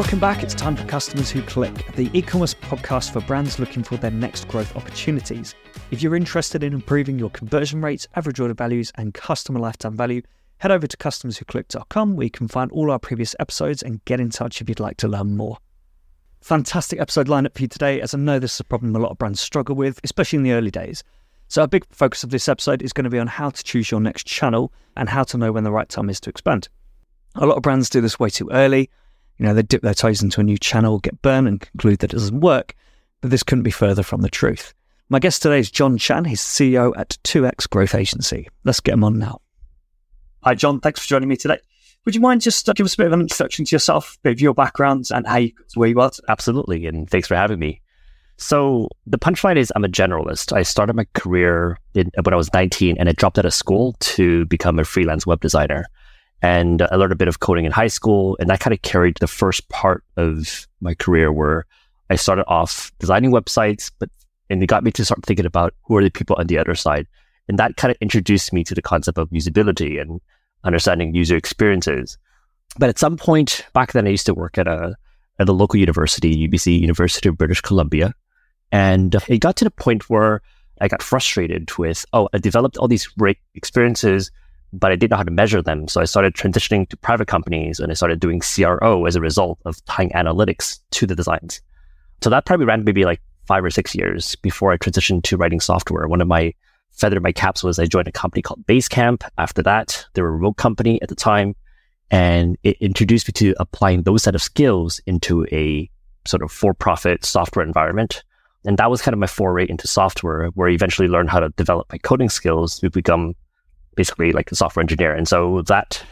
Welcome back. It's time for Customers Who Click, the e commerce podcast for brands looking for their next growth opportunities. If you're interested in improving your conversion rates, average order values, and customer lifetime value, head over to customerswhoclick.com where you can find all our previous episodes and get in touch if you'd like to learn more. Fantastic episode lineup for you today, as I know this is a problem a lot of brands struggle with, especially in the early days. So, a big focus of this episode is going to be on how to choose your next channel and how to know when the right time is to expand. A lot of brands do this way too early you know, they dip their toes into a new channel, get burned, and conclude that it doesn't work. But this couldn't be further from the truth. My guest today is John Chan. He's CEO at 2X Growth Agency. Let's get him on now. Hi, John. Thanks for joining me today. Would you mind just uh, give us a bit of an introduction to yourself, a bit of your background, and how you got to where you are? Absolutely. And thanks for having me. So the punchline is I'm a generalist. I started my career in, when I was 19 and I dropped out of school to become a freelance web designer. And I learned a bit of coding in high school. And that kind of carried the first part of my career where I started off designing websites, but and it got me to start thinking about who are the people on the other side. And that kind of introduced me to the concept of usability and understanding user experiences. But at some point back then, I used to work at a at a local university, UBC, University of British Columbia, and it got to the point where I got frustrated with, oh, I developed all these great experiences, but I didn't know how to measure them. So I started transitioning to private companies and I started doing CRO as a result of tying analytics to the designs. So that probably ran maybe like five or six years before I transitioned to writing software. One of my feather in my caps was I joined a company called Basecamp. After that, they were a remote company at the time. And it introduced me to applying those set of skills into a sort of for-profit software environment. And that was kind of my foray into software, where I eventually learned how to develop my coding skills to become basically like a software engineer. And so that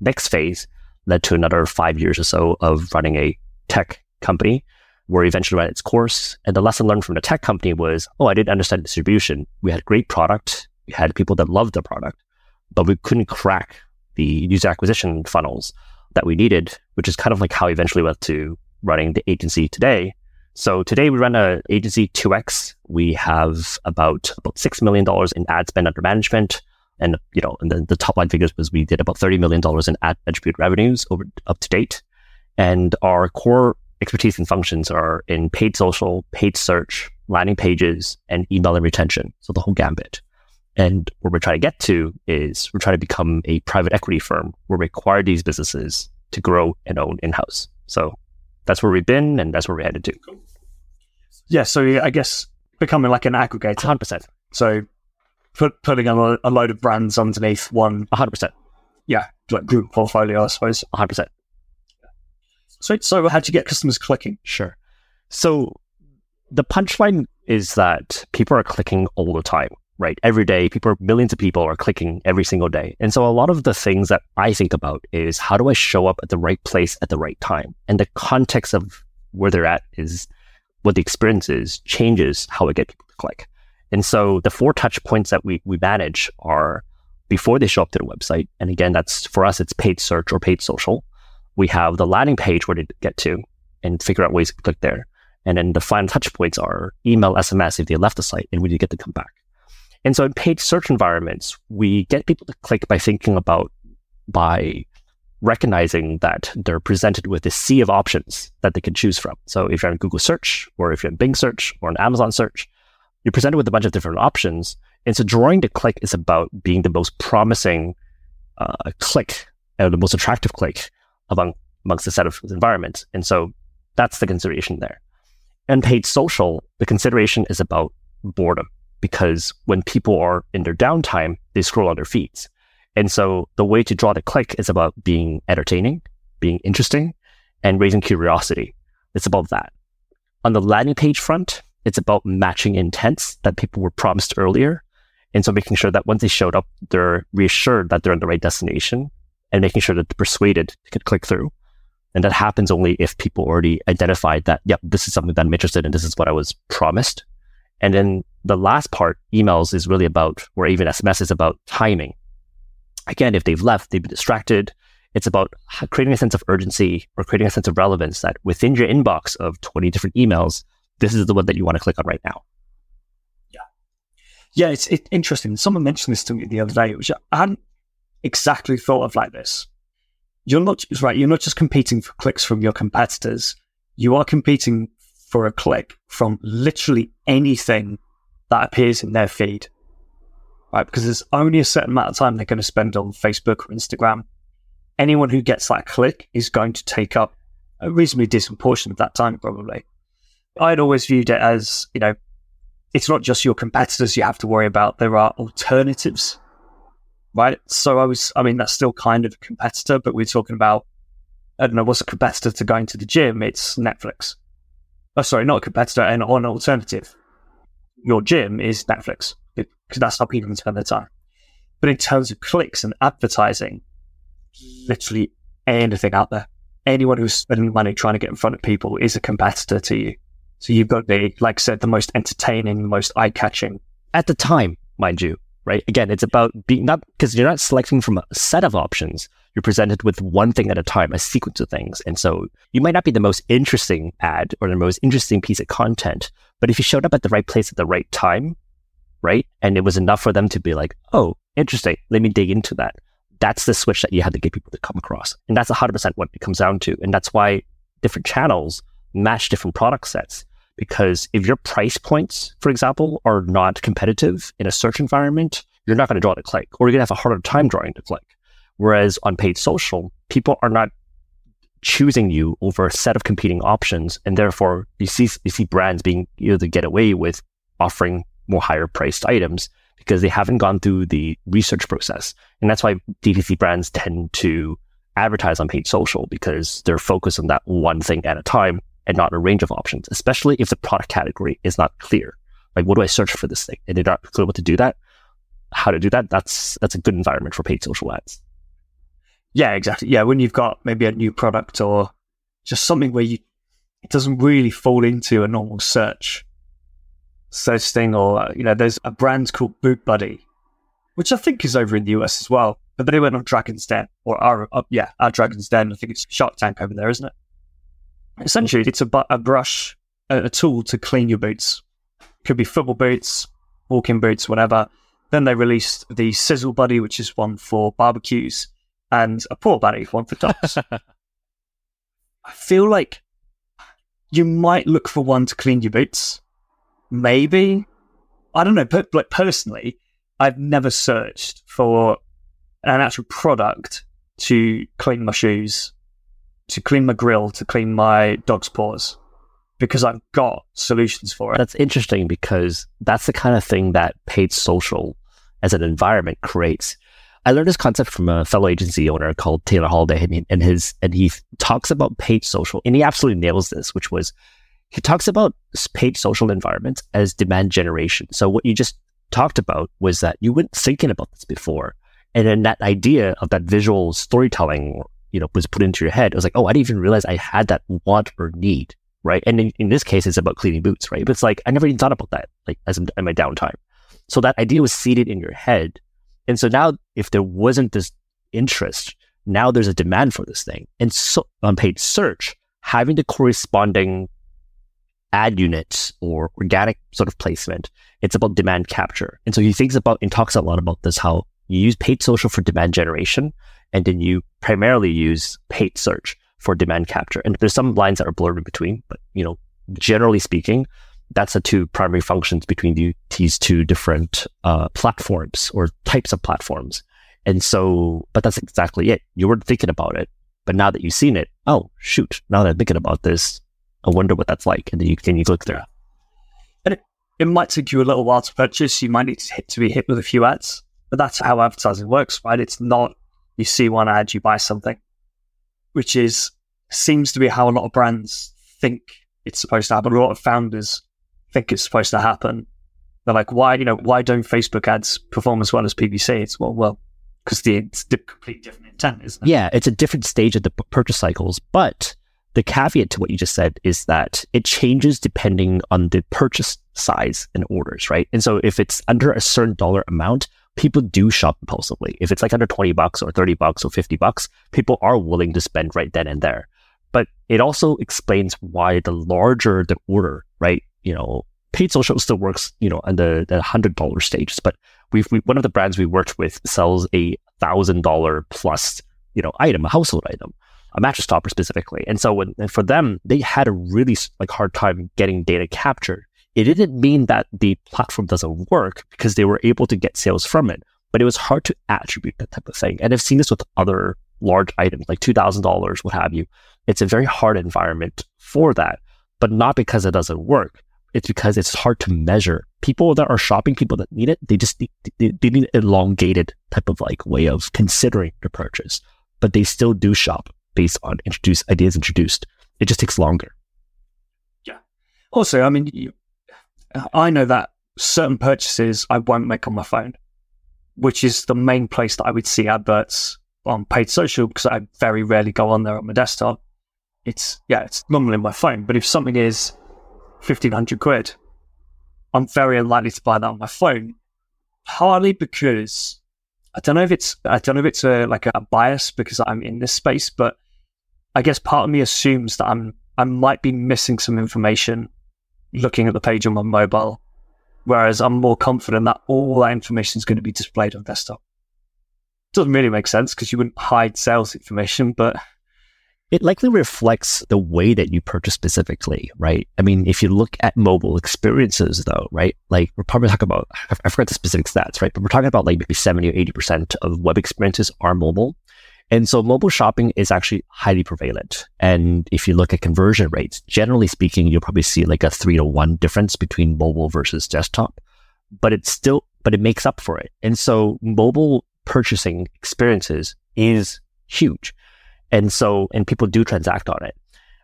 next phase led to another five years or so of running a tech company where eventually ran its course. And the lesson learned from the tech company was, oh, I didn't understand distribution. We had great product. We had people that loved the product, but we couldn't crack the user acquisition funnels that we needed, which is kind of like how eventually went to running the agency today. So today we run a agency 2X. We have about, about $6 million in ad spend under management. And, you know, and the, the top line figures was we did about $30 million in ad attribute revenues over up to date. And our core expertise and functions are in paid social, paid search, landing pages, and email and retention. So the whole gambit. And what we're trying to get to is we're trying to become a private equity firm where we acquire these businesses to grow and own in house. So that's where we've been and that's where we're headed to. Yeah. So I guess becoming like an aggregator. 100%. So put, putting a, a load of brands underneath one. 100%. Yeah, like group portfolio, I suppose. 100%. So, so how'd you get customers clicking? Sure. So the punchline is that people are clicking all the time, right? Every day, people, millions of people are clicking every single day. And so a lot of the things that I think about is how do I show up at the right place at the right time? And the context of where they're at is what the experience is changes how I get people to click. And so the four touch points that we, we manage are before they show up to the website. And again, that's for us, it's paid search or paid social. We have the landing page where they get to and figure out ways to click there. And then the final touch points are email, SMS if they left the site and we need to get to come back. And so in paid search environments, we get people to click by thinking about, by recognizing that they're presented with a sea of options that they can choose from. So if you're in Google search or if you're in Bing search or an Amazon search, you're presented with a bunch of different options. And so drawing the click is about being the most promising uh, click or the most attractive click among amongst a set of environments. And so that's the consideration there. And paid social, the consideration is about boredom because when people are in their downtime, they scroll on their feeds. And so the way to draw the click is about being entertaining, being interesting, and raising curiosity. It's about that. On the landing page front, it's about matching intents that people were promised earlier. And so making sure that once they showed up, they're reassured that they're in the right destination and making sure that they're persuaded to click through. And that happens only if people already identified that, yep, this is something that I'm interested in. This is what I was promised. And then the last part, emails is really about, or even SMS is about timing. Again, if they've left, they've been distracted. It's about creating a sense of urgency or creating a sense of relevance that within your inbox of 20 different emails, this is the one that you want to click on right now. Yeah. Yeah, it's it, interesting. Someone mentioned this to me the other day, which I hadn't exactly thought of like this. you're not right. You're not just competing for clicks from your competitors. You are competing for a click from literally anything that appears in their feed, right? Because there's only a certain amount of time they're going to spend on Facebook or Instagram. Anyone who gets that click is going to take up a reasonably decent portion of that time, probably. I'd always viewed it as, you know, it's not just your competitors you have to worry about. There are alternatives, right? So I was, I mean, that's still kind of a competitor, but we're talking about, I don't know, what's a competitor to going to the gym? It's Netflix. Oh, sorry, not a competitor and an alternative. Your gym is Netflix because that's how people spend their time. But in terms of clicks and advertising, literally anything out there, anyone who's spending money trying to get in front of people is a competitor to you. So you've got the, like I said, the most entertaining, the most eye catching. At the time, mind you, right? Again, it's about being not because you're not selecting from a set of options. You're presented with one thing at a time, a sequence of things. And so you might not be the most interesting ad or the most interesting piece of content, but if you showed up at the right place at the right time, right? And it was enough for them to be like, oh, interesting. Let me dig into that. That's the switch that you had to get people to come across. And that's 100% what it comes down to. And that's why different channels match different product sets because if your price points, for example, are not competitive in a search environment, you're not going to draw the click or you're going to have a harder time drawing the click. Whereas on paid social, people are not choosing you over a set of competing options. And therefore you see, you see brands being able to get away with offering more higher priced items because they haven't gone through the research process. And that's why DTC brands tend to advertise on paid social because they're focused on that one thing at a time and not a range of options, especially if the product category is not clear. Like, what do I search for this thing? And they're not clear what to do that. How to do that? That's that's a good environment for paid social ads. Yeah, exactly. Yeah, when you've got maybe a new product or just something where you it doesn't really fall into a normal search search thing, or you know, there's a brand called Boot Buddy, which I think is over in the US as well. But they went on Dragon's Den, or our uh, yeah, our Dragon's Den. I think it's Shark Tank over there, isn't it? Essentially, it's a, bu- a brush, a, a tool to clean your boots. Could be football boots, walking boots, whatever. Then they released the Sizzle Buddy, which is one for barbecues, and a Paw Buddy, one for dogs. I feel like you might look for one to clean your boots. Maybe. I don't know. But like personally, I've never searched for an actual product to clean my shoes to clean my grill, to clean my dog's paws, because I've got solutions for it. That's interesting because that's the kind of thing that paid social as an environment creates. I learned this concept from a fellow agency owner called Taylor Holiday, and, he, and his and he talks about paid social, and he absolutely nails this, which was he talks about paid social environments as demand generation. So what you just talked about was that you weren't thinking about this before, and then that idea of that visual storytelling you know, was put into your head. It was like, oh, I didn't even realize I had that want or need, right? And in, in this case, it's about cleaning boots, right? But it's like, I never even thought about that, like as in, in my downtime. So that idea was seated in your head. And so now if there wasn't this interest, now there's a demand for this thing. And so on paid search, having the corresponding ad units or organic sort of placement, it's about demand capture. And so he thinks about and talks a lot about this, how you use paid social for demand generation, and then you primarily use paid search for demand capture. And there's some lines that are blurred in between, but you know, generally speaking, that's the two primary functions between the, these two different uh, platforms or types of platforms. And so, but that's exactly it. You weren't thinking about it, but now that you've seen it, oh shoot! Now that I'm thinking about this, I wonder what that's like, and then you can you click there. And it, it might take you a little while to purchase. You might need to hit to be hit with a few ads, but that's how advertising works, right? It's not you see one ad, you buy something, which is seems to be how a lot of brands think it's supposed to happen. A lot of founders think it's supposed to happen. They're like, why, you know, why don't Facebook ads perform as well as PPC? It's well, well, because the it's a completely different intent, isn't it? Yeah, it's a different stage of the purchase cycles, but the caveat to what you just said is that it changes depending on the purchase size and orders, right? And so if it's under a certain dollar amount, people do shop impulsively. If it's like under 20 bucks or 30 bucks or 50 bucks, people are willing to spend right then and there. But it also explains why the larger the order, right? You know, paid social still works, you know, on the, the hundred dollar stages. But we've, we, one of the brands we worked with sells a thousand dollar plus you know, item, a household item, a mattress topper specifically. And so when, and for them, they had a really like hard time getting data captured. It didn't mean that the platform doesn't work because they were able to get sales from it, but it was hard to attribute that type of thing. And I've seen this with other large items like $2,000, what have you. It's a very hard environment for that, but not because it doesn't work. It's because it's hard to measure. People that are shopping, people that need it, they just need, they, they need an elongated type of like way of considering the purchase, but they still do shop based on introduced ideas introduced. It just takes longer. Yeah. Also, I mean, I know that certain purchases I won't make on my phone, which is the main place that I would see adverts on paid social because I very rarely go on there on my desktop. It's yeah, it's normally my phone. But if something is fifteen hundred quid, I'm very unlikely to buy that on my phone. Partly because I don't know if it's I don't know if it's a, like a bias because I'm in this space, but I guess part of me assumes that I'm I might be missing some information looking at the page on my mobile, whereas I'm more confident that all that information is going to be displayed on desktop. Doesn't really make sense because you wouldn't hide sales information, but it likely reflects the way that you purchase specifically, right? I mean, if you look at mobile experiences though, right? Like we're probably talking about, I forgot the specific stats, right? But we're talking about like maybe 70 or 80% of web experiences are mobile. And so mobile shopping is actually highly prevalent. And if you look at conversion rates, generally speaking, you'll probably see like a three to one difference between mobile versus desktop, but it's still, but it makes up for it. And so mobile purchasing experiences is huge. And so, and people do transact on it.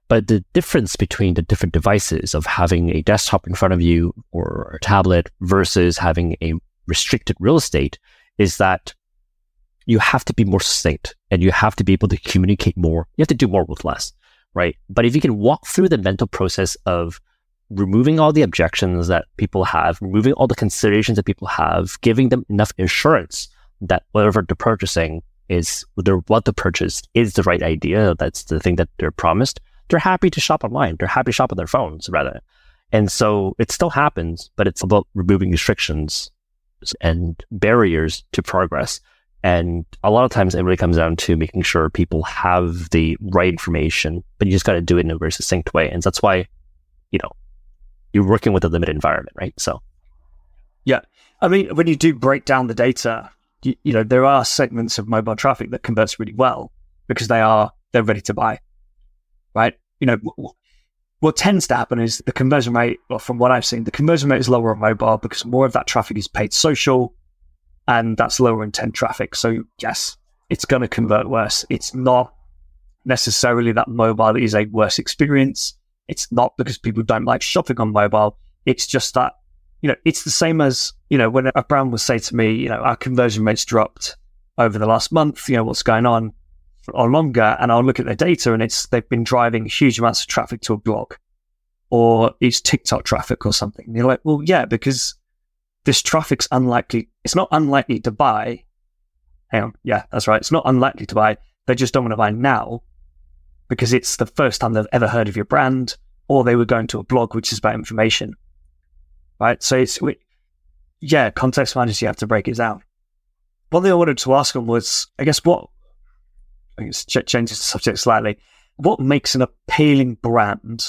But the difference between the different devices of having a desktop in front of you or a tablet versus having a restricted real estate is that you have to be more succinct and you have to be able to communicate more. You have to do more with less, right? But if you can walk through the mental process of removing all the objections that people have, removing all the considerations that people have, giving them enough assurance that whatever they're purchasing is what the purchase is the right idea. That's the thing that they're promised. They're happy to shop online. They're happy to shop on their phones rather. And so it still happens, but it's about removing restrictions and barriers to progress and a lot of times it really comes down to making sure people have the right information, but you just got to do it in a very succinct way. And that's why, you know, you're working with a limited environment, right? So, yeah. I mean, when you do break down the data, you, you know, there are segments of mobile traffic that converts really well because they are, they're ready to buy, right? You know, w- what tends to happen is the conversion rate, well, from what I've seen, the conversion rate is lower on mobile because more of that traffic is paid social and that's lower intent traffic. So yes, it's going to convert worse. It's not necessarily that mobile is a worse experience. It's not because people don't like shopping on mobile. It's just that, you know, it's the same as, you know, when a brand will say to me, you know, our conversion rates dropped over the last month, you know, what's going on or longer. And I'll look at their data and it's, they've been driving huge amounts of traffic to a blog or it's TikTok traffic or something. And you're like, well, yeah, because this traffic's unlikely. It's not unlikely to buy. Hang on. Yeah, that's right. It's not unlikely to buy. They just don't want to buy now because it's the first time they've ever heard of your brand or they were going to a blog, which is about information. Right. So it's, yeah, context managers, you have to break it down. One thing I wanted to ask them was, I guess, what, I guess, changes the subject slightly. What makes an appealing brand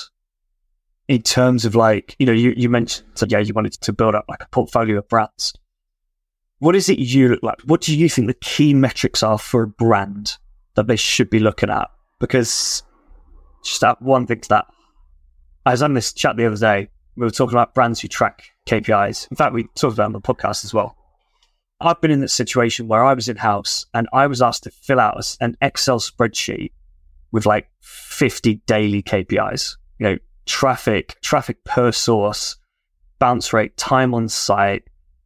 in terms of like, you know, you, you mentioned, yeah, you wanted to build up like a portfolio of brands. What is it you look like? What do you think the key metrics are for a brand that they should be looking at? Because just that one thing to that, I was on this chat the other day. We were talking about brands who track KPIs. In fact, we talked about on the podcast as well. I've been in this situation where I was in house and I was asked to fill out an Excel spreadsheet with like 50 daily KPIs. You know, traffic, traffic per source, bounce rate, time on site,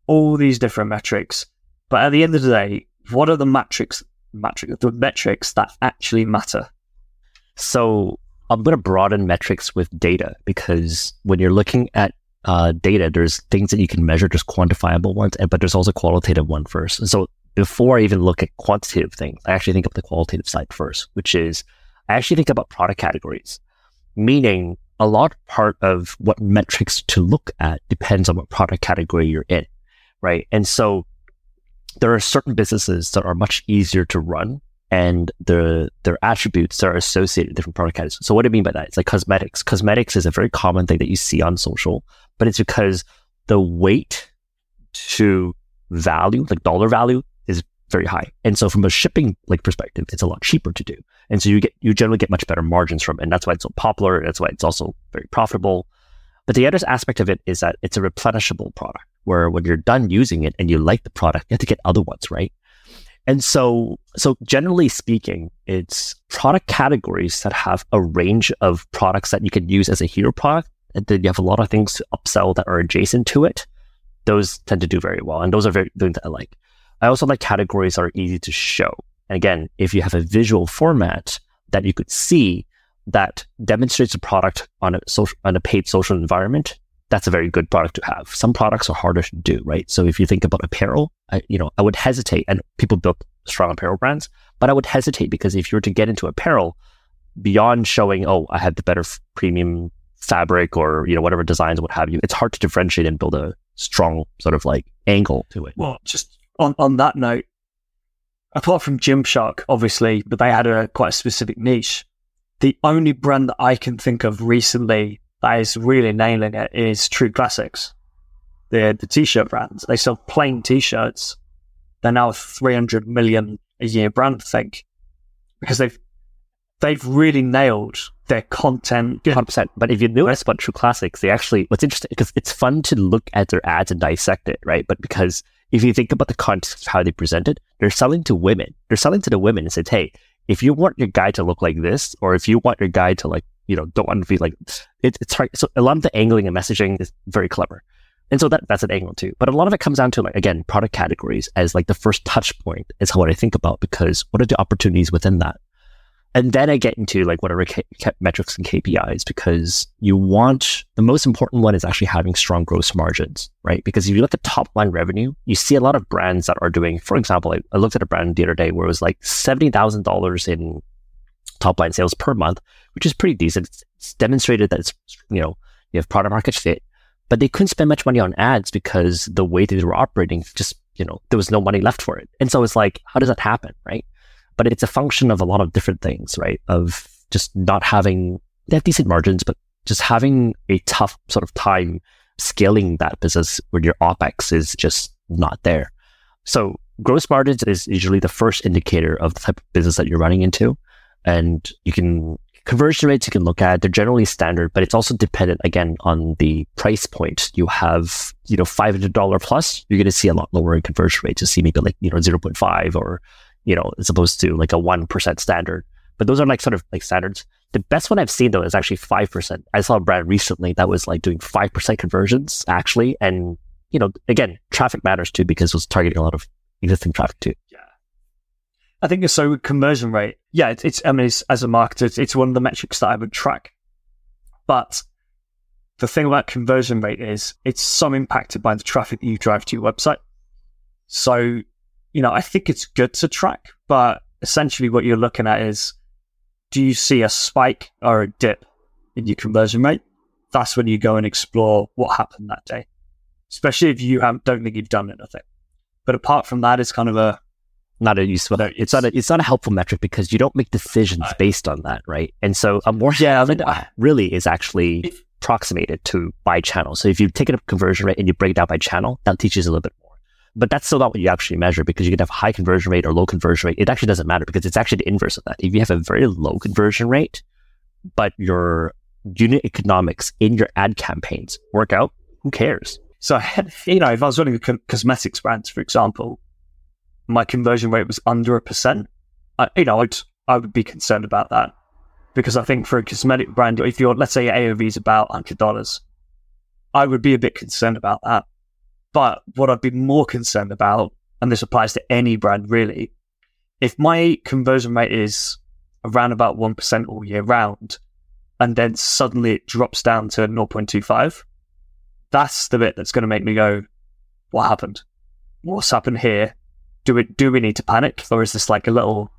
all these different metrics. But at the end of the day, what are the metrics, metric, the metrics that actually matter? So I'm going to broaden metrics with data because when you're looking at uh, data, there's things that you can measure, there's quantifiable ones, but there's also qualitative one first. so before I even look at quantitative things, I actually think of the qualitative side first, which is I actually think about product categories, meaning a lot part of what metrics to look at depends on what product category you're in, right? And so there are certain businesses that are much easier to run and the their attributes that are associated with different product categories. So what do I mean by that? It's like cosmetics. Cosmetics is a very common thing that you see on social, but it's because the weight to value, like dollar value, very high. And so from a shipping like perspective, it's a lot cheaper to do. And so you get you generally get much better margins from it. And that's why it's so popular. That's why it's also very profitable. But the other aspect of it is that it's a replenishable product where when you're done using it and you like the product, you have to get other ones, right? And so, so generally speaking, it's product categories that have a range of products that you can use as a hero product. And then you have a lot of things to upsell that are adjacent to it. Those tend to do very well. And those are very things that I like. I also like categories that are easy to show. And again, if you have a visual format that you could see that demonstrates a product on a social, on a paid social environment, that's a very good product to have. Some products are harder to do, right? So if you think about apparel, I, you know, I would hesitate and people build strong apparel brands, but I would hesitate because if you were to get into apparel beyond showing, oh, I have the better f- premium fabric or, you know, whatever designs, what have you, it's hard to differentiate and build a strong sort of like angle to it. Well, just on, on that note, apart from Gymshark, obviously, but they had a quite a specific niche. The only brand that I can think of recently that is really nailing it is True Classics. The the t-shirt brands. They sell plain t-shirts. They're now a 300 million a year brand, I think, because they've they've really nailed their content. 100%. But if you notice about True Classics, they actually, what's interesting, because it's fun to look at their ads and dissect it, right? But because if you think about the context of how they present it, they're selling to women. They're selling to the women and said, hey, if you want your guy to look like this, or if you want your guy to like, you know, don't want to be like, it, it's hard. So a lot of the angling and messaging is very clever. And so that, that's an angle too. But a lot of it comes down to like, again, product categories as like the first touch point is what I think about because what are the opportunities within that? And then I get into like whatever K- K- metrics and KPIs because you want the most important one is actually having strong gross margins, right? Because if you look at top line revenue, you see a lot of brands that are doing, for example, I, I looked at a brand the other day where it was like $70,000 in top line sales per month, which is pretty decent. It's, it's demonstrated that it's, you know, you have product market fit, but they couldn't spend much money on ads because the way they were operating just, you know, there was no money left for it. And so it's like, how does that happen, right? But it's a function of a lot of different things, right? Of just not having, they have decent margins, but just having a tough sort of time scaling that business when your OPEX is just not there. So gross margins is usually the first indicator of the type of business that you're running into. And you can conversion rates you can look at, they're generally standard, but it's also dependent again on the price point. You have, you know, $500 plus, you're going to see a lot lower in conversion rates. You see maybe like, you know, 0.5 or you know, as opposed to like a 1% standard. But those are like sort of like standards. The best one I've seen though is actually 5%. I saw a brand recently that was like doing 5% conversions actually. And, you know, again, traffic matters too because it was targeting a lot of existing traffic too. Yeah. I think so. Conversion rate. Yeah. It's, it's I mean, it's, as a marketer, it's, it's one of the metrics that I would track. But the thing about conversion rate is it's some impacted by the traffic that you drive to your website. So you know, I think it's good to track, but essentially what you're looking at is do you see a spike or a dip in your conversion rate? That's when you go and explore what happened that day, especially if you don't think you've done anything. But apart from that, it's kind of a not a useful. No, it's, it's, not a it's not a helpful metric because you don't make decisions based on that, right? And so a more yeah, I mean, really is actually approximated to by channel. So if you take a conversion rate and you break it down by channel, that teaches a little bit more. But that's still not what you actually measure because you can have high conversion rate or low conversion rate. It actually doesn't matter because it's actually the inverse of that. If you have a very low conversion rate, but your unit economics in your ad campaigns work out, who cares? So, you know, if I was running a cosmetics brand, for example, my conversion rate was under a percent, I, you know, I'd, I would be concerned about that because I think for a cosmetic brand, if you're, let's say your AOV is about $100, I would be a bit concerned about that but what I'd be more concerned about, and this applies to any brand really, if my conversion rate is around about 1% all year round, and then suddenly it drops down to 0.25, that's the bit that's going to make me go, what happened? What's happened here? Do we, do we need to panic? Or is this like a little,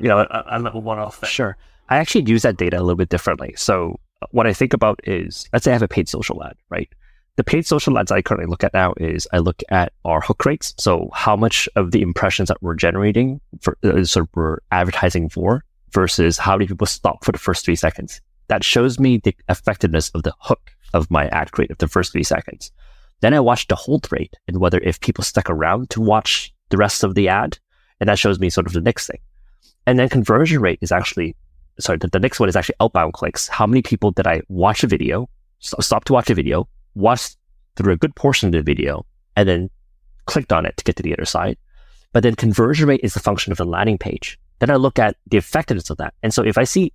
you know, a, a little one off thing? Sure. I actually use that data a little bit differently. So what I think about is, let's say I have a paid social ad, right? The paid social ads I currently look at now is I look at our hook rates. So how much of the impressions that we're generating for uh, sort of we're advertising for versus how many people stop for the first three seconds. That shows me the effectiveness of the hook of my ad creative the first three seconds. Then I watch the hold rate and whether if people stuck around to watch the rest of the ad. And that shows me sort of the next thing. And then conversion rate is actually, sorry, the, the next one is actually outbound clicks. How many people did I watch a video, stop to watch a video, watch through a good portion of the video, and then clicked on it to get to the other side? But then conversion rate is the function of the landing page. Then I look at the effectiveness of that. And so if I see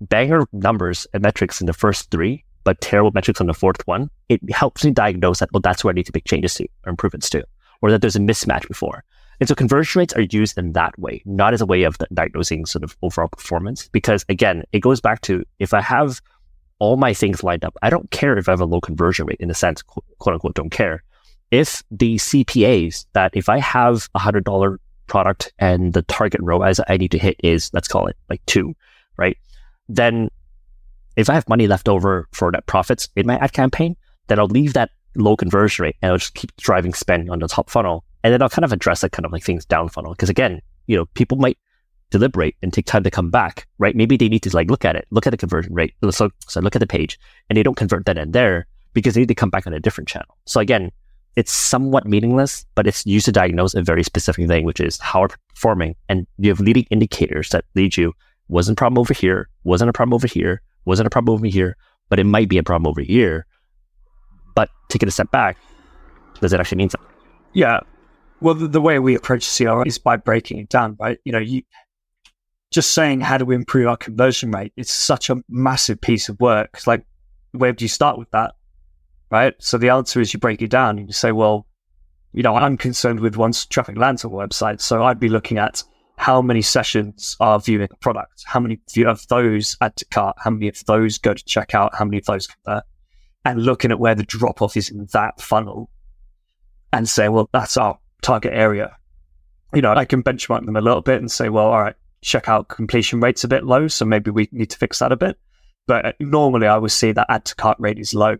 banger numbers and metrics in the first three, but terrible metrics on the fourth one, it helps me diagnose that, well, that's where I need to make changes to or improvements to, or that there's a mismatch before. And so conversion rates are used in that way, not as a way of diagnosing sort of overall performance. Because again, it goes back to if I have all my things lined up, I don't care if I have a low conversion rate in the sense, quote unquote, don't care. If the CPAs that if I have a hundred dollar product and the target ROAS I need to hit is, let's call it like two, right? Then if I have money left over for net profits in my ad campaign, then I'll leave that low conversion rate and I'll just keep driving spend on the top funnel. And then I'll kind of address that kind of like things down funnel. Cause again, you know, people might deliberate and take time to come back, right? Maybe they need to like look at it, look at the conversion rate. So, so look at the page and they don't convert that in there because they need to come back on a different channel. So again, it's somewhat meaningless, but it's used to diagnose a very specific thing, which is how are performing. And you have leading indicators that lead you wasn't a problem over here, wasn't a problem over here, wasn't a problem over here, but it might be a problem over here. But take it a step back, does it actually mean something? Yeah. Well, the, the way we approach CRO is by breaking it down, right? You know, you just saying how do we improve our conversion rate? It's such a massive piece of work. It's like, where do you start with that? Right. So the answer is you break it down and you say, well, you know, I'm concerned with once traffic lands on a website. So I'd be looking at how many sessions are viewing a product, how many of those add to cart, how many of those go to checkout, how many of those convert, and looking at where the drop off is in that funnel and say, well, that's our target area. You know, I can benchmark them a little bit and say, well, all right, checkout completion rate's a bit low, so maybe we need to fix that a bit. But uh, normally I would see that add to cart rate is low,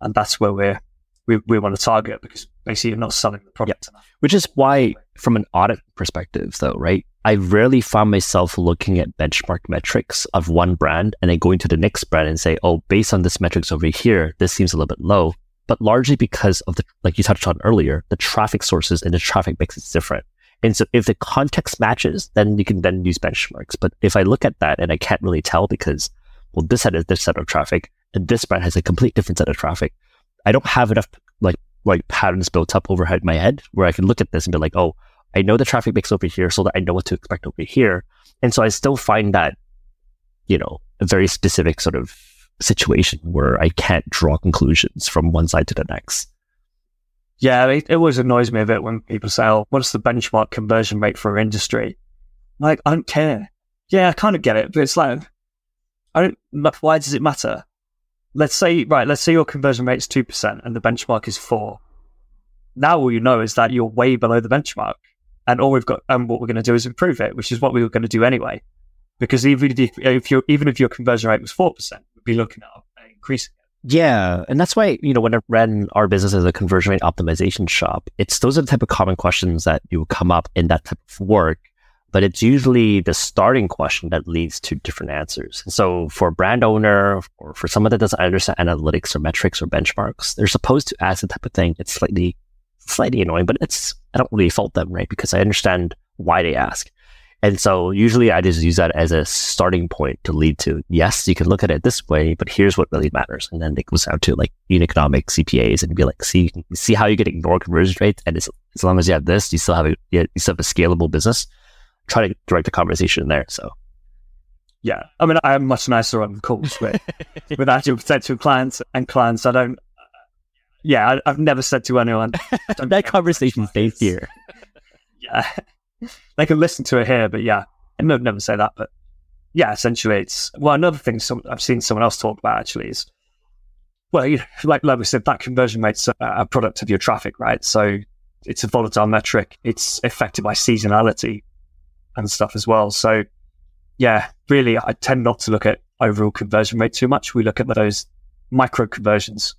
and that's where we're we, we want to target because basically you're not selling the product yep. Which is why, from an audit perspective, though, right? I rarely found myself looking at benchmark metrics of one brand and then going to the next brand and say, oh, based on this metrics over here, this seems a little bit low. But largely because of the, like you touched on earlier, the traffic sources and the traffic mix is different. And so if the context matches, then you can then use benchmarks. But if I look at that and I can't really tell because, well, this is this set of traffic and this brand has a complete different set of traffic. I don't have enough like, like patterns built up overhead my head where I can look at this and be like, oh, I know the traffic mix over here so that I know what to expect over here. And so I still find that, you know, a very specific sort of situation where I can't draw conclusions from one side to the next. Yeah, it, it always annoys me a bit when people say, oh, what's the benchmark conversion rate for industry? Like, I don't care. Yeah, I kind of get it, but it's like, I don't, why does it matter? Let's say, right, let's say your conversion rate is 2% and the benchmark is four. Now all you know is that you're way below the benchmark and all we've got and what we're going to do is improve it, which is what we were going to do anyway. Because even if, if you even if your conversion rate was four percent, we'd be looking at increasing. Yeah, and that's why you know when I ran our business as a conversion rate optimization shop, it's those are the type of common questions that you come up in that type of work. But it's usually the starting question that leads to different answers. And so for a brand owner or for someone that doesn't understand analytics or metrics or benchmarks, they're supposed to ask the type of thing. It's slightly slightly annoying, but it's, I don't really fault them, right? Because I understand why they ask. And so usually I just use that as a starting point to lead to, yes, you can look at it this way, but here's what really matters. And then it goes down to like unit economics, CPAs, and be like, see, see how you can ignore conversion rates. And as, as long as you have this, you still have a, you still have a scalable business. Try to direct the conversation there. So. Yeah. I mean, I'm much nicer on calls with, with actual potential clients and clients. I don't, yeah, I, have never said to anyone that conversation stays here. yeah, they can listen to it here, but yeah, I'd never say that. But yeah, essentially, it's well. Another thing some, I've seen someone else talk about actually is well, you know, like like we said, that conversion rate's a, a product of your traffic, right? So it's a volatile metric. It's affected by seasonality and stuff as well. So yeah, really, I tend not to look at overall conversion rate too much. We look at those micro conversions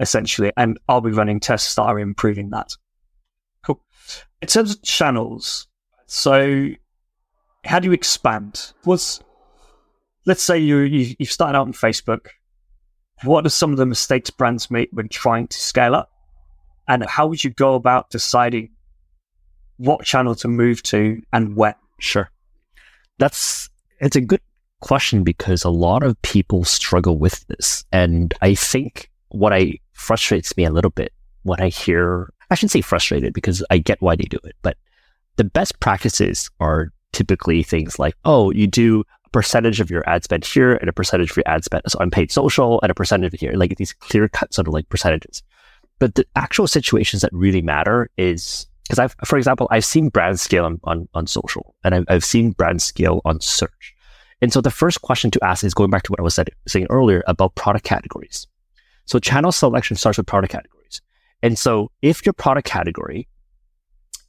essentially. And I'll be running tests that are improving that. Cool. In terms of channels, so how do you expand? Was let's say you, you you've started out on Facebook. What are some of the mistakes brands make when trying to scale up? And how would you go about deciding what channel to move to and when? Sure. That's it's a good question because a lot of people struggle with this. And I think what I frustrates me a little bit when I hear I shouldn't say frustrated because I get why they do it, but the best practices are typically things like, oh, you do a percentage of your ad spend here and a percentage of your ad spend on paid social and a percentage here, like these clear cut sort of like percentages. But the actual situations that really matter is because I've, for example, I've seen brands scale on, on, on social and I've, I've seen brands scale on search. And so the first question to ask is going back to what I was saying earlier about product categories. So channel selection starts with product categories. And so if your product category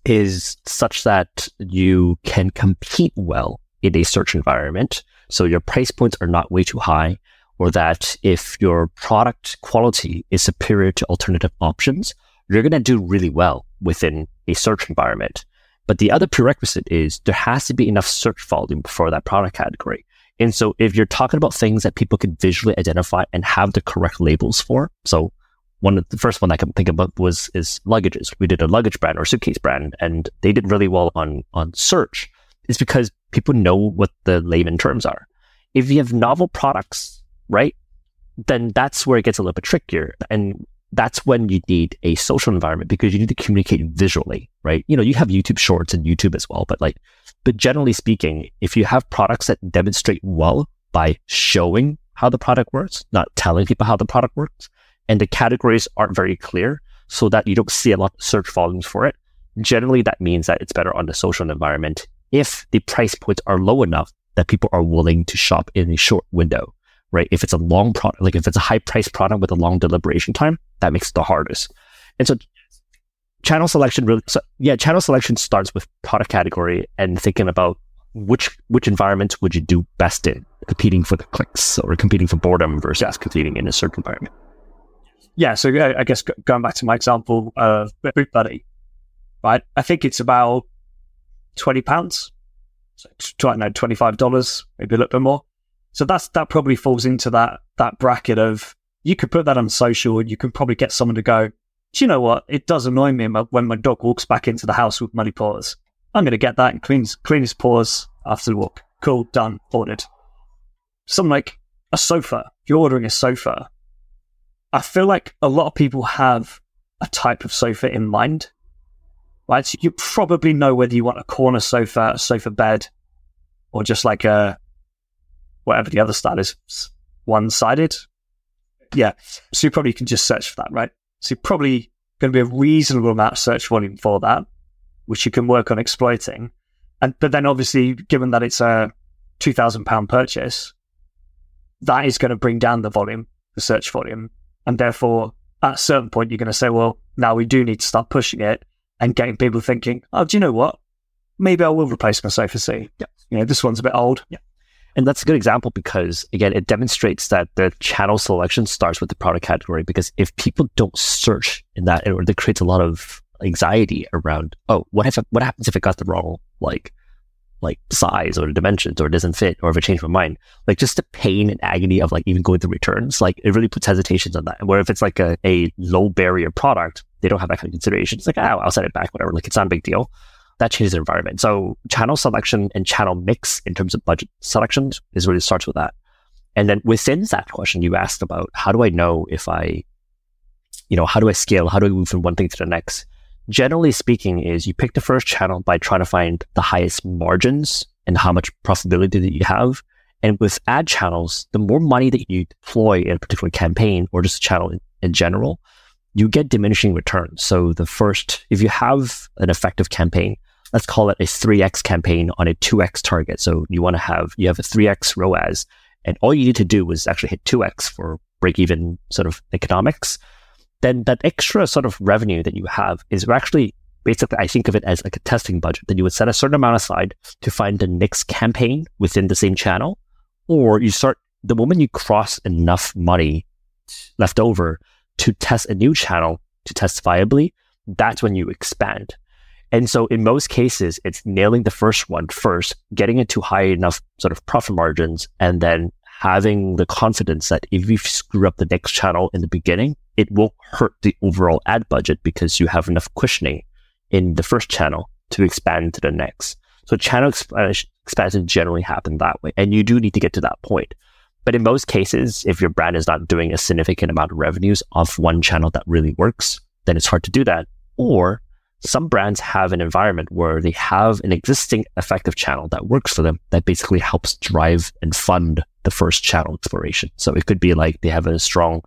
is such that you can compete well in a search environment, so your price points are not way too high, or that if your product quality is superior to alternative options, you're going to do really well within a search environment. But the other prerequisite is there has to be enough search volume for that product category. And so if you're talking about things that people can visually identify and have the correct labels for, so one of the first one I can think about was is luggages. We did a luggage brand or suitcase brand, and they did really well on on search. It's because people know what the layman terms are. If you have novel products, right, then that's where it gets a little bit trickier. And that's when you need a social environment because you need to communicate visually, right? You know, you have YouTube shorts and YouTube as well, but like, but generally speaking, if you have products that demonstrate well by showing how the product works, not telling people how the product works, and the categories aren't very clear so that you don't see a lot of search volumes for it, generally that means that it's better on the social environment. If the price points are low enough that people are willing to shop in a short window, right? If it's a long product, like if it's a high price product with a long deliberation time, that makes it the hardest. And so channel selection really, so yeah, channel selection starts with product category and thinking about which, which environments would you do best in? Competing for the clicks or competing for boredom versus competing in a search environment yeah, so I guess going back to my example of Boot Buddy, right? I think it's about twenty pounds, so don't know, twenty five dollars, maybe a little bit more. So that's that probably falls into that that bracket of you could put that on social, and you can probably get someone to go. Do you know what? It does annoy me when my dog walks back into the house with muddy paws. I'm going to get that and clean clean his paws after the walk. Cool, done, ordered. Something like a sofa. If you're ordering a sofa, I feel like a lot of people have a type of sofa in mind, right? So you probably know whether you want a corner sofa, a sofa bed, or just like a whatever the other style is, one sided. Yeah. So you probably can just search for that, right? So you're probably going to be a reasonable amount of search volume for that, which you can work on exploiting. And but then obviously, given that it's a two thousand pound purchase, that is going to bring down the volume, the search volume. And therefore, at a certain point, you're going to say, well, now we do need to start pushing it and getting people thinking, oh, do you know what? Maybe I will replace my Sofa C. Yeah. You know, this one's a bit old. Yeah. And that's a good example because, again, it demonstrates that the channel selection starts with the product category. Because if people don't search in that, it creates a lot of anxiety around, oh, what if what happens if it got the wrong like like size or dimensions or it doesn't fit or if I change my mind. Like just the pain and agony of like even going through returns, like it really puts hesitations on that. Where if it's like a, a low barrier product, they don't have that kind of consideration. It's like, oh, I'll send it back, whatever. Like it's not a big deal. That changes the environment. So channel selection and channel mix in terms of budget selections is really starts with that. And then within that question, you asked about how do I know if I, you know, how do I scale? How do I move from one thing to the next? Generally speaking is you pick the first channel by trying to find the highest margins and how much profitability that you have. And with ad channels, the more money that you deploy in a particular campaign or just a channel in, in general, you get diminishing returns. So the first, if you have an effective campaign, let's call it a 3x campaign on a 2x target. So you want to have, you have a 3x ROAS and all you need to do is actually hit 2x for break even sort of economics then that extra sort of revenue that you have is actually basically, I think of it as like a testing budget that you would set a certain amount aside to find the next campaign within the same channel. Or you start, the moment you cross enough money left over, to test a new channel to test viably, that's when you expand. And so in most cases, it's nailing the first one first, getting it to high enough sort of profit margins, and then having the confidence that if you screw up the next channel in the beginning, it won't hurt the overall ad budget because you have enough cushioning in the first channel to expand to the next. So channel expansion generally happen that way. And you do need to get to that point. But in most cases, if your brand is not doing a significant amount of revenues off one channel that really works, then it's hard to do that. Or some brands have an environment where they have an existing effective channel that works for them that basically helps drive and fund the first channel exploration. So it could be like they have a strong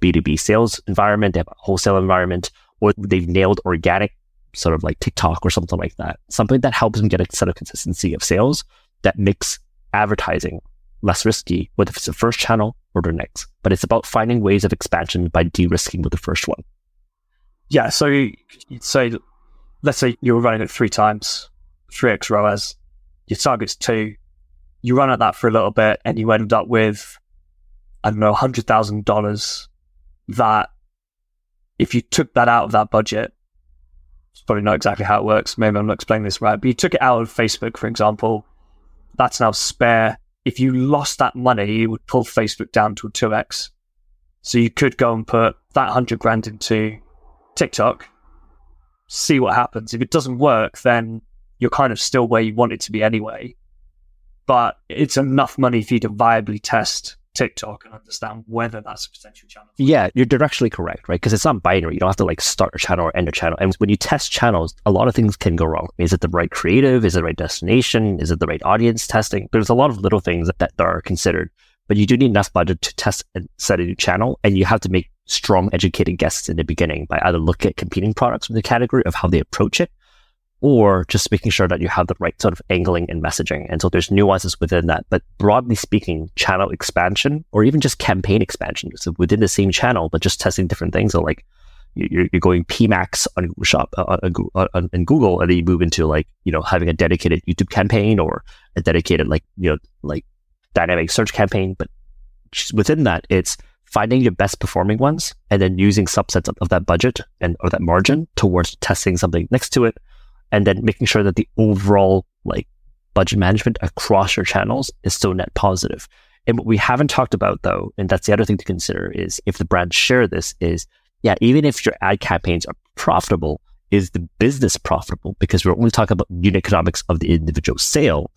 B2B sales environment, they have a wholesale environment, or they've nailed organic, sort of like TikTok or something like that. Something that helps them get a set of consistency of sales that makes advertising less risky, whether it's the first channel or the next. But it's about finding ways of expansion by de-risking with the first one. Yeah. So you'd say, let's say you're running it three times, 3x ROAS, your target's two, you run at that for a little bit and you end up with, I don't know, $100,000 that if you took that out of that budget, it's probably not exactly how it works. Maybe I'm not explaining this right, but you took it out of Facebook, for example, that's now spare. If you lost that money, it would pull Facebook down to a 2x. So you could go and put that 100 grand into TikTok, see what happens. If it doesn't work, then you're kind of still where you want it to be anyway. But it's enough money for you to viably test TikTok and understand whether that's a potential channel. Yeah, you're directly correct, right? Because it's not binary. You don't have to like start a channel or end a channel. And when you test channels, a lot of things can go wrong. Is it the right creative? Is it the right destination? Is it the right audience testing? There's a lot of little things that, that are considered, but you do need enough budget to test and set a new channel. And you have to make strong educated guesses in the beginning by either look at competing products in the category of how they approach it or just making sure that you have the right sort of angling and messaging. And so there's nuances within that. But broadly speaking, channel expansion or even just campaign expansion, so within the same channel, but just testing different things. So like you're, you're going PMAX on Shop uh, on, on, on Google, and then you move into like you know having a dedicated YouTube campaign or a dedicated like you know like dynamic search campaign. But within that, it's finding your best performing ones and then using subsets of, that budget and or that margin towards testing something next to it and then making sure that the overall like budget management across your channels is still net positive. And what we haven't talked about though, and that's the other thing to consider is if the brands share this is, yeah, even if your ad campaigns are profitable, is the business profitable? Because we're only talking about unit economics of the individual sale.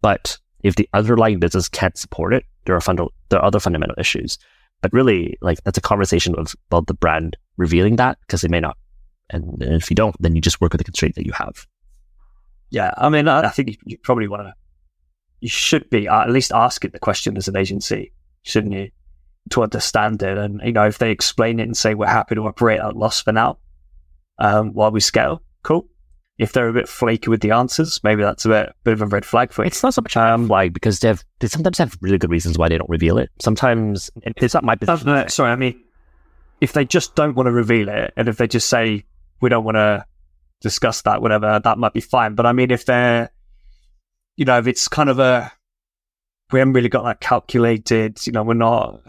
But if the underlying business can't support it, there are funda- there are other fundamental issues. But really, like that's a conversation of, about the brand revealing that because they may not and, and, if you don't, then you just work with the constraint that you have. Yeah, I mean, I, I think you, you probably want to, you should be uh, at least asking the question as an agency, shouldn't you, to understand it? And you know, if they explain it and say we're happy to operate at loss for now, um, while we scale, cool. If they're a bit flaky with the answers, maybe that's a bit, bit of a red flag for you. It's not so much um, like because they have they sometimes have really good reasons why they don't reveal it. Sometimes it's not my business. Uh, sorry, I mean, if they just don't want to reveal it, and if they just say we don't want to discuss that, whatever, that might be fine. But I mean, if they're, you know, if it's kind of a, we haven't really got that calculated, you know, we're not,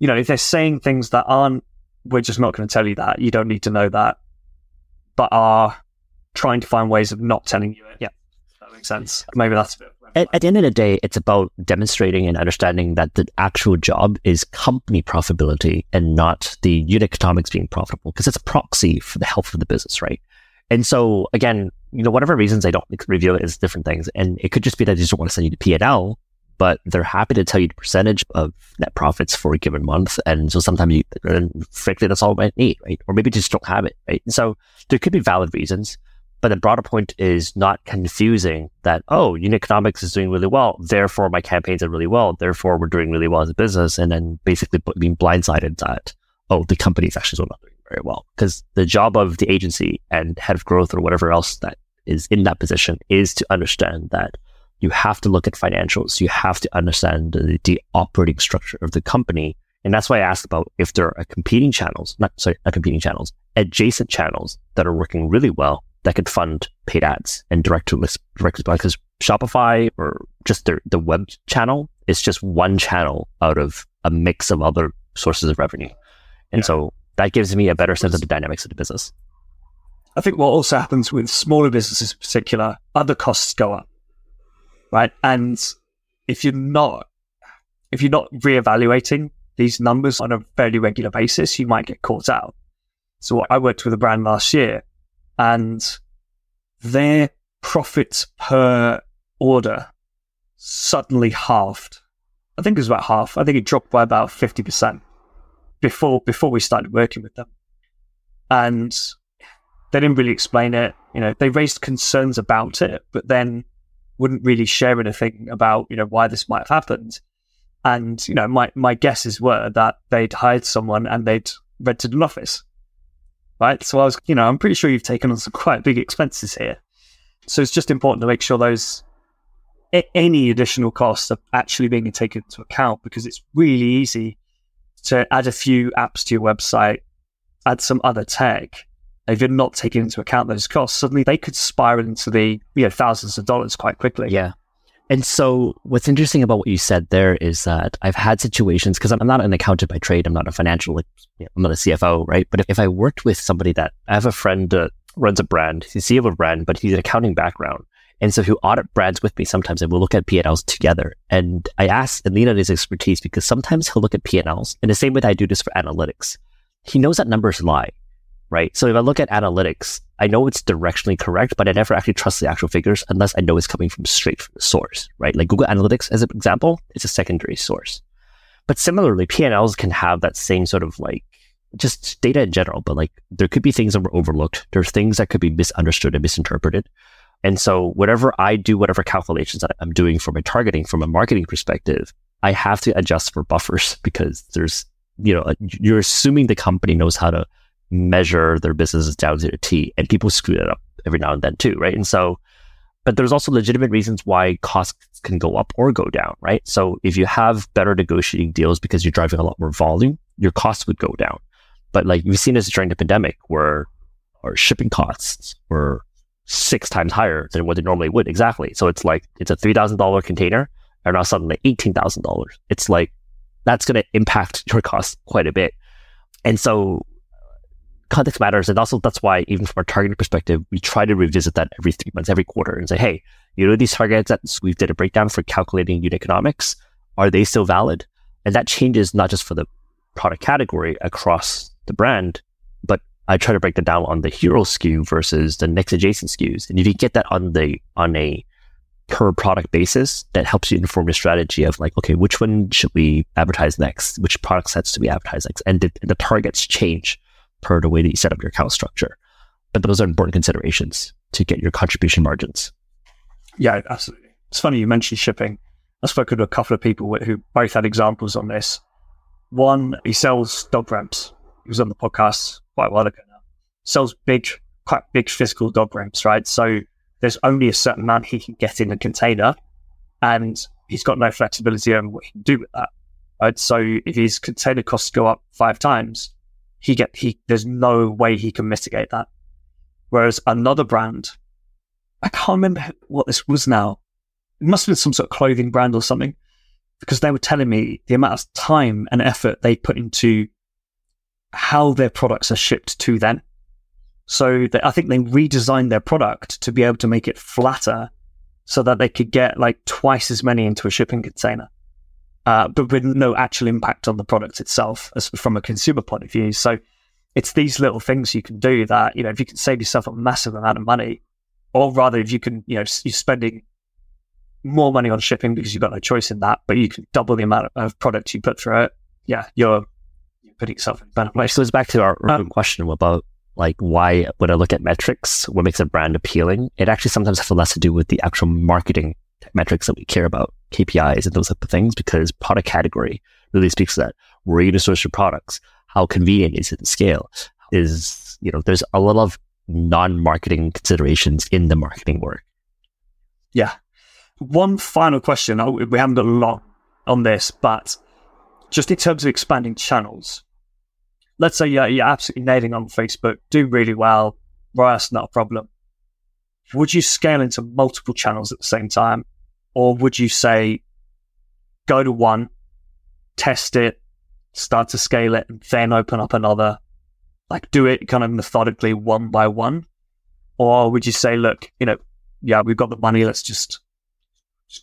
you know, if they're saying things that aren't, we're just not going to tell you that. You don't need to know that, but are trying to find ways of not telling you it. Yeah. That makes sense. Maybe that's a bit. At, at, the end of the day, it's about demonstrating and understanding that the actual job is company profitability and not the unit economics being profitable because it's a proxy for the health of the business, right? And so again, you know, whatever reasons they don't review it is different things. And it could just be that they just don't want to send you the P&L, but they're happy to tell you the percentage of net profits for a given month. And so sometimes you, frankly, that's all it might need, right? Or maybe just don't have it, right? And so there could be valid reasons. But the broader point is not confusing that, oh, unit economics is doing really well. Therefore, my campaigns are really well. Therefore, we're doing really well as a business. And then basically being blindsided that, oh, the company is actually not doing very well. Because the job of the agency and head of growth or whatever else that is in that position is to understand that you have to look at financials. You have to understand the, the operating structure of the company. And that's why I asked about if there are competing channels, not sorry, not competing channels, adjacent channels that are working really well that could fund paid ads and direct to list direct response because Shopify or just their the web channel is just one channel out of a mix of other sources of revenue. And yeah. so that gives me a better sense of the dynamics of the business. I think what also happens with smaller businesses in particular, other costs go up, right? And if you're not, if you're not reevaluating these numbers on a fairly regular basis, you might get caught out. So I worked with a brand last year and their profits per order suddenly halved. I think it was about half. I think it dropped by about 50% before, before we started working with them. And they didn't really explain it. You know, they raised concerns about it, but then wouldn't really share anything about, you know, why this might have happened. And, you know, my, my guesses were that they'd hired someone and they'd rented an office. Right. So I was, you know, I'm pretty sure you've taken on some quite big expenses here. So it's just important to make sure those any additional costs are actually being taken into account because it's really easy to add a few apps to your website, add some other tech. If you're not taking into account those costs, suddenly they could spiral into the you know thousands of dollars quite quickly. Yeah. And so what's interesting about what you said there is that I've had situations because I'm not an accountant by trade. I'm not a financial, I'm not a CFO, right? But if, if I worked with somebody that I have a friend that runs a brand, he's CEO of a brand, but he's an accounting background. And so he'll audit brands with me sometimes and we'll look at P&Ls together. And I ask and lean on his expertise because sometimes he'll look at P&Ls in the same way that I do this for analytics. He knows that numbers lie, right? So if I look at analytics, I know it's directionally correct, but I never actually trust the actual figures unless I know it's coming from straight from the source, right? Like Google Analytics, as an example, it's a secondary source. But similarly, P&Ls can have that same sort of like just data in general, but like there could be things that were overlooked. There's things that could be misunderstood and misinterpreted. And so whatever I do, whatever calculations that I'm doing for my targeting from a marketing perspective, I have to adjust for buffers because there's, you know, you're assuming the company knows how to measure their businesses down to a T and people screw that up every now and then too. Right. And so, but there's also legitimate reasons why costs can go up or go down. Right. So if you have better negotiating deals because you're driving a lot more volume, your costs would go down. But like we've seen this during the pandemic where our shipping costs were six times higher than what it normally would. Exactly. So it's like it's a three thousand dollar container, and now suddenly eighteen thousand dollars. It's like that's going to impact your cost quite a bit. And so context matters, and also that's why even from a targeting perspective, we try to revisit that every three months, every quarter, and say, hey, you know these targets that we did a breakdown for calculating unit economics, are they still valid? And that changes not just for the product category across the brand, but I try to break that down on the hero SKU versus the next adjacent SKUs. And if you get that on the on a per product basis, that helps you inform your strategy of like, okay, which one should we advertise next? Which product sets do we advertise next? And the, the targets change per the way that you set up your account structure. But those are important considerations to get your contribution margins. Yeah, absolutely. It's funny you mentioned shipping. I spoke to a couple of people who both had examples on this. One, he sells dog ramps. He was on the podcast quite a while ago now, sells big, quite big physical dog ramps, right? So there's only a certain amount he can get in a container and he's got no flexibility on what he can do with that. Right. So if his container costs go up five times, he get he there's no way he can mitigate that. Whereas another brand, I can't remember what this was now. It must have been some sort of clothing brand or something, because they were telling me the amount of time and effort they put into how their products are shipped to them. So they, I think they redesigned their product to be able to make it flatter so that they could get like twice as many into a shipping container, uh, but with no actual impact on the product itself as from a consumer point of view. So it's these little things you can do that, you know, if you can save yourself a massive amount of money, or rather if you can, you know, you're spending more money on shipping because you've got no choice in that, but you can double the amount of product you put through it. Yeah, you're putting yourself in a better place. Which goes back to our um, question about like why when I look at metrics, what makes a brand appealing, it actually sometimes has less to do with the actual marketing metrics that we care about, KPIs and those type of things, because product category really speaks to that. Where are you to source your products? How convenient is it to scale? Is, you know, there's a lot of non-marketing considerations in the marketing work. Yeah. One final question. Oh, we haven't got a lot on this, but just in terms of expanding channels, let's say you're, you're absolutely nailing on Facebook, do really well, right, that's not a problem. Would you scale into multiple channels at the same time? Or would you say, go to one, test it, start to scale it, and then open up another? Like do it kind of methodically one by one? Or would you say, look, you know, yeah, we've got the money, let's just,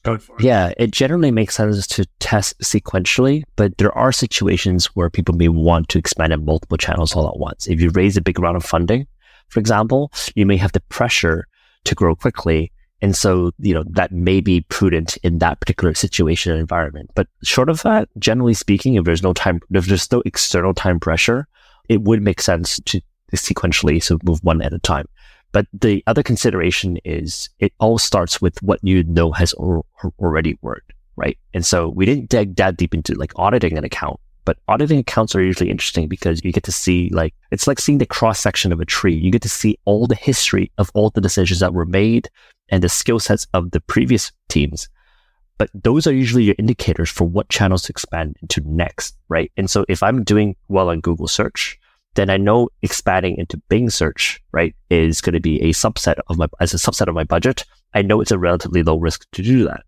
go for it? Yeah, it generally makes sense to test sequentially, but there are situations where people may want to expand in multiple channels all at once. If you raise a big round of funding, for example, you may have the pressure to grow quickly. And so, you know, that may be prudent in that particular situation and environment. But short of that, generally speaking, if there's no time, if there's no external time pressure, it would make sense to sequentially so move one at a time. But the other consideration is it all starts with what you know has already worked, right? And so we didn't dig that deep into like auditing an account, but auditing accounts are usually interesting because you get to see like, it's like seeing the cross section of a tree. You get to see all the history of all the decisions that were made and the skill sets of the previous teams. But those are usually your indicators for what channels to expand into next, right? And so if I'm doing well on Google search, then I know expanding into Bing search, right, is going to be a subset of my, as a subset of my budget. I know it's a relatively low risk to do that.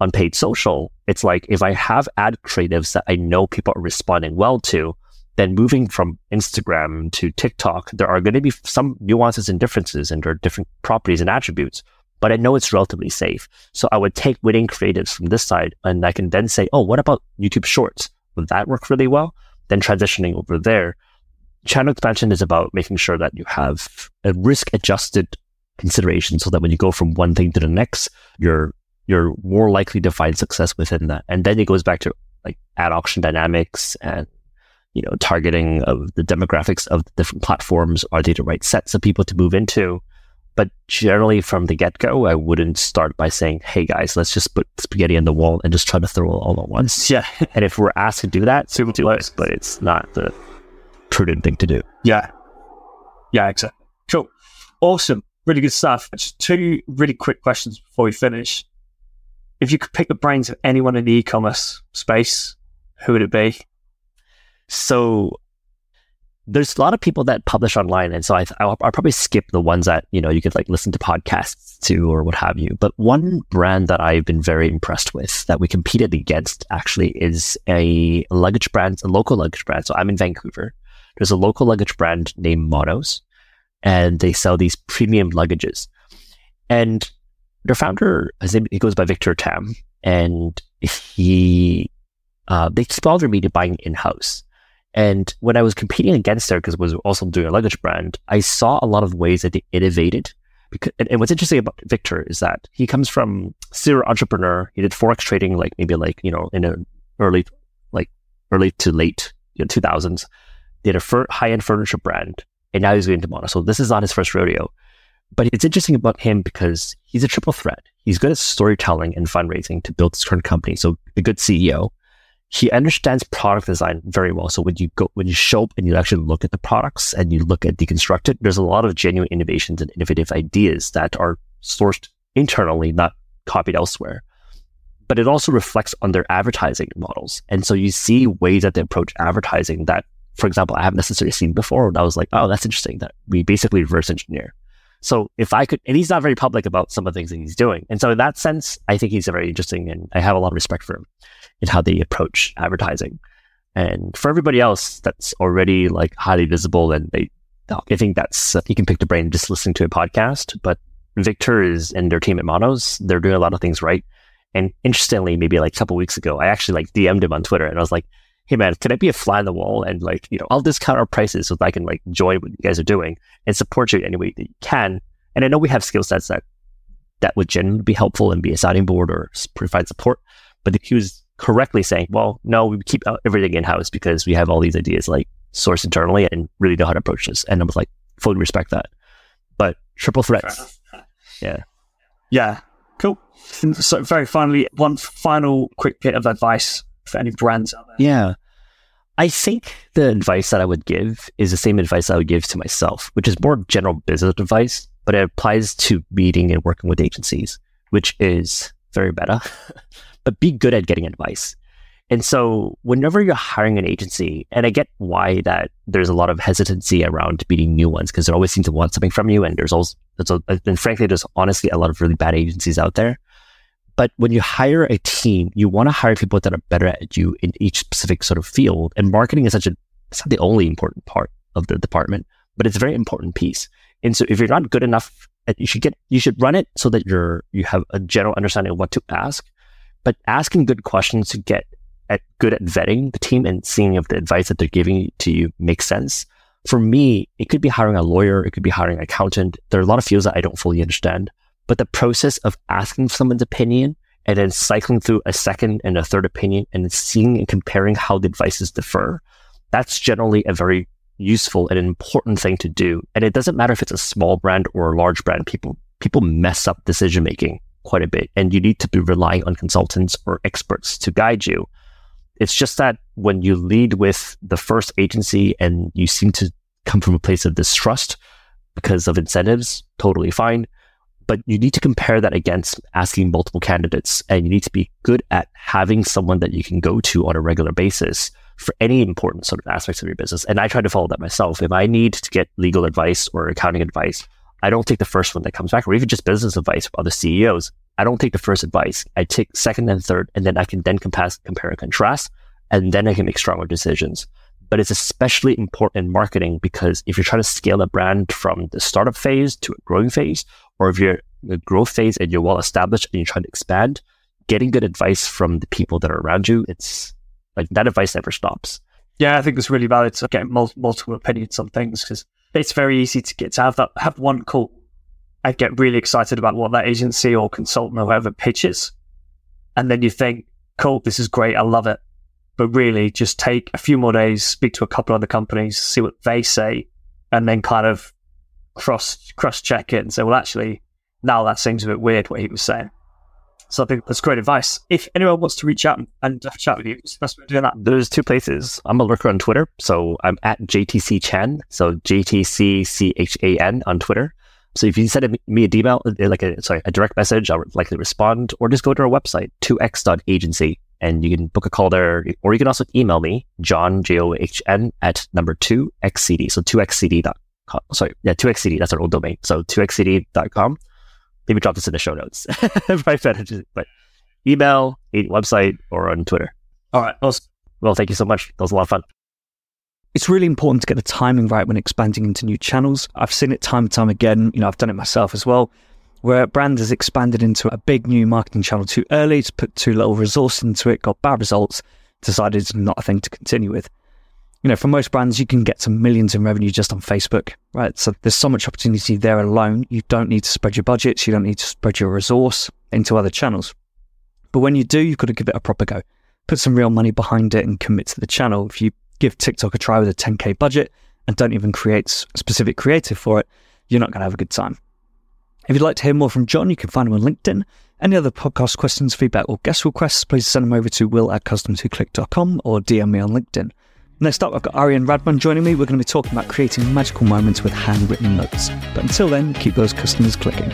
On paid social, it's like if I have ad creatives that I know people are responding well to, then moving from Instagram to TikTok, there are going to be some nuances and differences and there are different properties and attributes, but I know it's relatively safe. So I would take winning creatives from this side and I can then say, oh, what about YouTube shorts? Would that work really well? Then transitioning over there channel expansion is about making sure that you have a risk adjusted consideration so that when you go from one thing to the next, you're you're more likely to find success within that. And then it goes back to like ad auction dynamics and you know targeting of the demographics of the different platforms. Are they the right sets of people to move into? But generally, from the get go, I wouldn't start by saying, "Hey guys, let's just put spaghetti on the wall and just try to throw it all at once." Yeah. and if we're asked to do that, so we'll do it. But it's not the prudent thing to do. Yeah. Yeah, exactly. Cool. Awesome. Really good stuff. Just two really quick questions before we finish. If you could pick the brains of anyone in the e-commerce space, who would it be? So there's a lot of people that publish online, and so I, I'll, I'll, probably skip the ones that you know you could like listen to podcasts to or what have you. But one brand that I've been very impressed with that we competed against actually is a luggage brand, a local luggage brand. So I'm in Vancouver, there's a local luggage brand named Monos, and they sell these premium luggages. And their founder, his name, he goes by Victor Tam, and he uh, they bothered me to buying in house. And when I was competing against her, because I was also doing a luggage brand, I saw a lot of ways that they innovated. Because, and, what's interesting about Victor is that he comes from serial entrepreneur. He did forex trading, like maybe like you know in a early, like early to late you know, 2000s did a fur- high-end furniture brand, and now he's going to Mono. So this is not his first rodeo. But it's interesting about him because he's a triple threat. He's good at storytelling and fundraising to build his current company. So a good CEO. He understands product design very well. So when you go, when you show up and you actually look at the products and you look at deconstructed, there's a lot of genuine innovations and innovative ideas that are sourced internally, not copied elsewhere. But it also reflects on their advertising models. And so you see ways that they approach advertising that for example, I haven't necessarily seen before. And I was like, oh, that's interesting that we basically reverse engineer. So if I could, and he's not very public about some of the things that he's doing. And so in that sense, I think he's very interesting and I have a lot of respect for him in how they approach advertising. And for everybody else that's already like highly visible and they, I think that's, uh, you can pick the brain just listening to a podcast, but Victor is and their team at Monos, they're doing a lot of things right. And interestingly, maybe like a couple weeks ago, I actually like DM'd him on Twitter and I was like, hey man, can I be a fly on the wall and like, you know, I'll discount our prices so that I can like join what you guys are doing and support you any way that you can. And I know we have skill sets that that would genuinely be helpful and be a sounding board or provide support. But he was correctly saying, well, no, we keep everything in house because we have all these ideas like sourced internally and really know how to approach this. And I was like, fully respect that. But triple threats. Yeah. Yeah. Cool. And so very finally, one final quick bit of advice for any brands out there? Yeah. I think the advice that I would give is the same advice I would give to myself, which is more general business advice, but it applies to meeting and working with agencies, which is very better. but be good at getting advice. And so whenever you're hiring an agency, and I get why that there's a lot of hesitancy around meeting new ones because they always seem to want something from you. And there's also, and frankly, there's honestly a lot of really bad agencies out there. But when you hire a team, you want to hire people that are better at you in each specific sort of field. And marketing is such a, it's not the only important part of the department, but it's a very important piece. And so if you're not good enough, uh, you should get, you should run it so that you're, you have a general understanding of what to ask, but asking good questions to get at good at vetting the team and seeing if the advice that they're giving to you makes sense. For me, it could be hiring a lawyer. It could be hiring an accountant. There are a lot of fields that I don't fully understand, but the process of asking someone's opinion and then cycling through a second and a third opinion and seeing and comparing how the advices differ, that's generally a very useful and important thing to do. And it doesn't matter if it's a small brand or a large brand. People, people mess up decision making quite a bit and you need to be relying on consultants or experts to guide you. It's just that when you lead with the first agency and you seem to come from a place of distrust because of incentives, totally fine. But you need to compare that against asking multiple candidates and you need to be good at having someone that you can go to on a regular basis for any important sort of aspects of your business. And I try to follow that myself. If I need to get legal advice or accounting advice, I don't take the first one that comes back or even just business advice from other CEOs. I don't take the first advice. I take second and third, and then I can then compare, compare and contrast, and then I can make stronger decisions. But it's especially important in marketing because if you're trying to scale a brand from the startup phase to a growing phase, or if you're in the growth phase and you're well established and you're trying to expand, getting good advice from the people that are around you, it's like that advice never stops. Yeah, I think it's really valid to get multiple opinions on things because it's very easy to get to have that have one call I get really excited about what that agency or consultant or whoever pitches. And then you think, cool, this is great. I love it. But really just take a few more days, speak to a couple of other companies, see what they say, and then kind of cross cross check it and say, well, actually, now that seems a bit weird what he was saying. So I think that's great advice. If anyone wants to reach out and, chat with you, what's best way doing that? There's two places. I'm a lurker on Twitter. So I'm at JTC Chan. So JTCCHAN on Twitter. So if you send me a email, uh, like a sorry, a direct message, I'll likely respond, or just go to our website, 2x.agency, and you can book a call there, or you can also email me, John J O H N at number two xcd. So 2xcd.com. Sorry, yeah, 2xcd. That's our old domain. So 2xcd.com. Maybe drop this in the show notes. but email, website, or on Twitter. All right. Awesome. Well, thank you so much. That was a lot of fun. It's really important to get the timing right when expanding into new channels. I've seen it time and time again. You know, I've done it myself as well, where a brand has expanded into a big new marketing channel too early, to put too little resource into it, got bad results, decided it's not a thing to continue with. You know, for most brands, you can get some millions in revenue just on Facebook, right? So there's so much opportunity there alone. You don't need to spread your budgets. You don't need to spread your resource into other channels. But when you do, you've got to give it a proper go. Put some real money behind it and commit to the channel. If you give TikTok a try with a 10K budget and don't even create specific creative for it, you're not going to have a good time. If you'd like to hear more from John, you can find him on LinkedIn. Any other podcast questions, feedback, or guest requests, please send them over to will at customerswhoclick.com or DM me on LinkedIn. Next up, I've got Arian Radman joining me. We're going to be talking about creating magical moments with handwritten notes. But until then, keep those customers clicking.